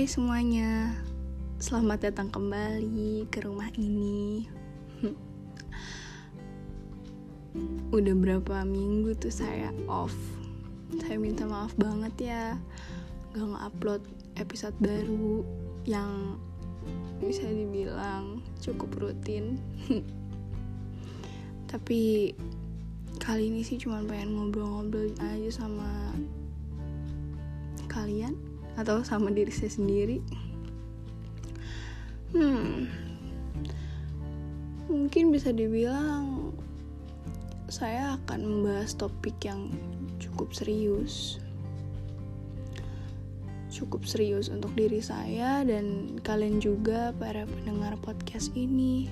Hai semuanya, selamat datang kembali ke rumah ini. Udah berapa minggu tuh saya off. Saya minta maaf banget ya, gak nge-upload episode baru yang bisa dibilang cukup rutin. Tapi kali ini sih cuma pengen ngobrol-ngobrol aja sama kalian atau sama diri saya sendiri. Hmm. Mungkin bisa dibilang saya akan membahas topik yang cukup serius. Cukup serius untuk diri saya dan kalian juga para pendengar podcast ini.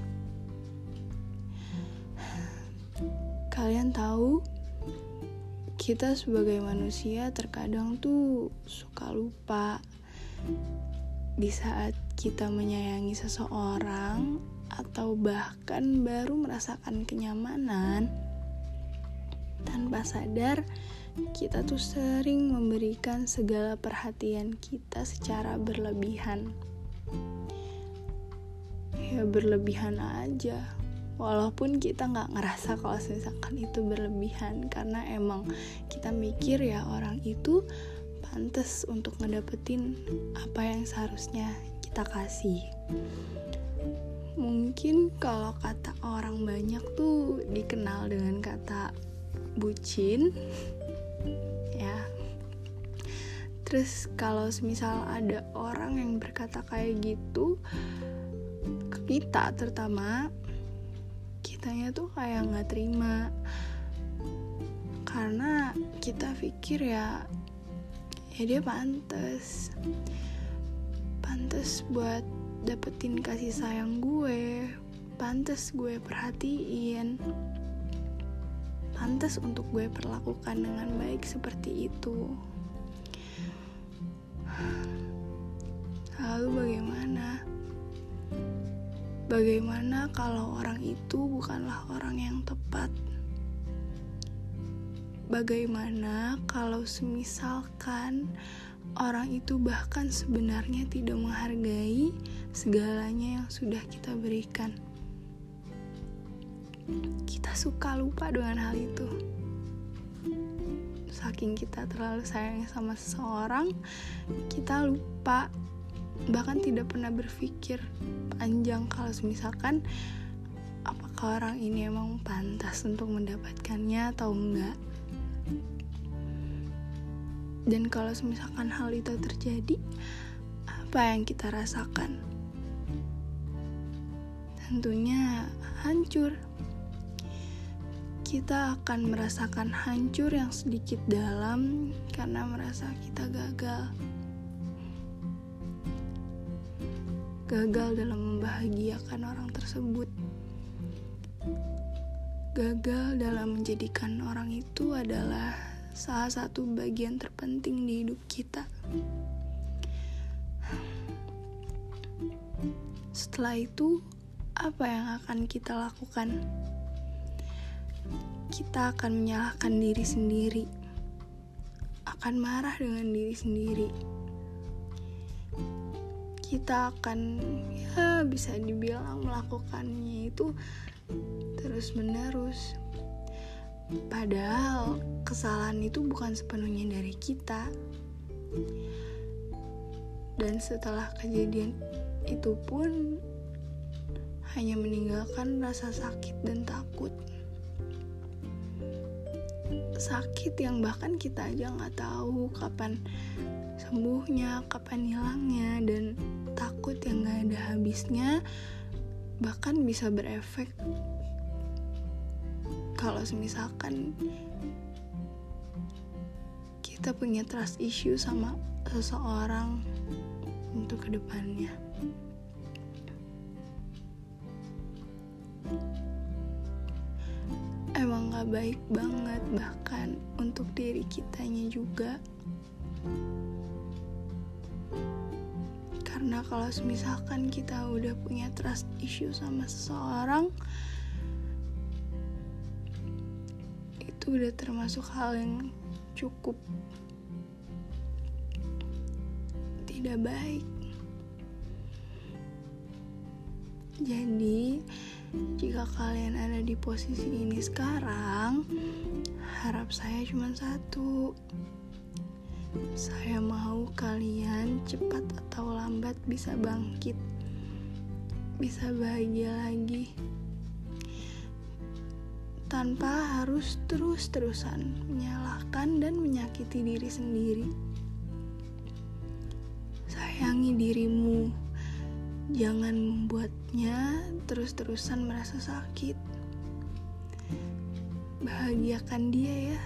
Kalian tahu kita sebagai manusia terkadang tuh suka lupa. Di saat kita menyayangi seseorang atau bahkan baru merasakan kenyamanan tanpa sadar kita tuh sering memberikan segala perhatian kita secara berlebihan. Ya berlebihan aja walaupun kita nggak ngerasa kalau misalkan itu berlebihan karena emang kita mikir ya orang itu pantas untuk ngedapetin apa yang seharusnya kita kasih. Mungkin kalau kata orang banyak tuh dikenal dengan kata bucin ya. Terus kalau misal ada orang yang berkata kayak gitu kita terutama kitanya tuh kayak nggak terima. Karena kita pikir ya ya dia pantas. Pantas buat dapetin kasih sayang gue. Pantas gue perhatiin. Pantas untuk gue perlakukan dengan baik seperti itu Bagaimana kalau orang itu bukanlah orang yang tepat? Bagaimana kalau semisalkan orang itu bahkan sebenarnya tidak menghargai segalanya yang sudah kita berikan? Kita suka lupa dengan hal itu. Saking kita terlalu sayang sama seseorang, kita lupa bahkan tidak pernah berpikir panjang. Kalau misalkan apakah orang ini emang pantas untuk mendapatkannya atau enggak? Dan kalau misalkan hal itu terjadi apa yang kita rasakan? Tentunya hancur. Kita akan merasakan hancur yang sedikit dalam karena merasa kita gagal. Gagal dalam membahagiakan orang tersebut. Gagal dalam menjadikan orang itu adalah salah satu bagian terpenting di hidup kita. Setelah itu, apa yang akan kita lakukan? Kita akan menyalahkan diri sendiri, akan marah dengan diri sendiri kita akan ya bisa dibilang melakukannya itu terus menerus padahal kesalahan itu bukan sepenuhnya dari kita. Dan setelah kejadian itu pun hanya meninggalkan rasa sakit dan takut. Sakit yang bahkan kita aja nggak tahu kapan sembuhnya, kapan hilangnya, dan takut yang gak ada habisnya, bahkan bisa berefek kalau misalkan kita punya trust issue sama seseorang untuk ke depannya. Emang gak baik banget bahkan untuk diri kitanya juga karena kalau misalkan kita udah punya trust issue sama seseorang itu udah termasuk hal yang cukup tidak baik. Jadi jika kalian ada di posisi ini sekarang harap saya cuma satu. Saya mau kalian cepat atau lambat bisa bangkit, bisa bahagia lagi, tanpa harus terus-terusan menyalahkan dan menyakiti diri sendiri. Sayangi dirimu Jangan membuatnya terus-terusan merasa sakit. Bahagiakan dia ya.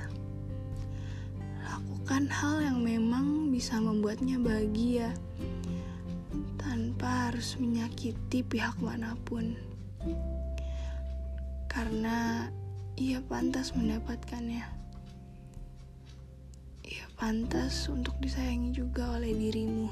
Lakukan hal yang memang bisa membuatnya bahagia tanpa harus menyakiti pihak mana pun. Karena ia pantas mendapatkannya. Ia pantas untuk disayangi juga oleh dirimu.